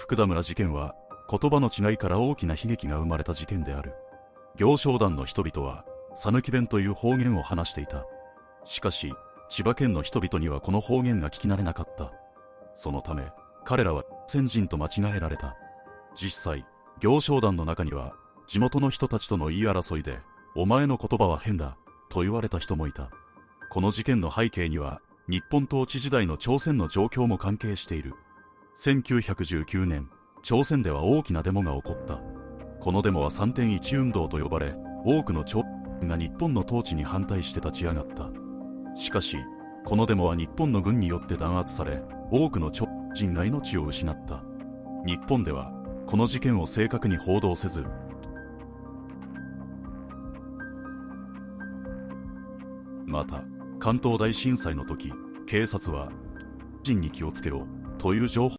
福田村事件は言葉の違いから大きな悲劇が生まれた事件である。行商団の人々は、讃岐弁という方言を話していた。しかし、千葉県の人々にはこの方言が聞き慣れなかった。そのため、彼らは先人と間違えられた。実際、行商団の中には、地元の人たちとの言い争いで、お前の言葉は変だ、と言われた人もいた。この事件の背景には、日本統治時代の朝鮮の状況も関係している。1919年、朝鮮では大きなデモが起こった。このデモは3.1運動と呼ばれ、多くの朝鮮が日本の統治に反対して立ち上がった。しかし、このデモは日本の軍によって弾圧され、多くの朝鮮人が命を失った。日本では、この事件を正確に報道せず、また、関東大震災の時、警察は、人に気をつけろ、という情報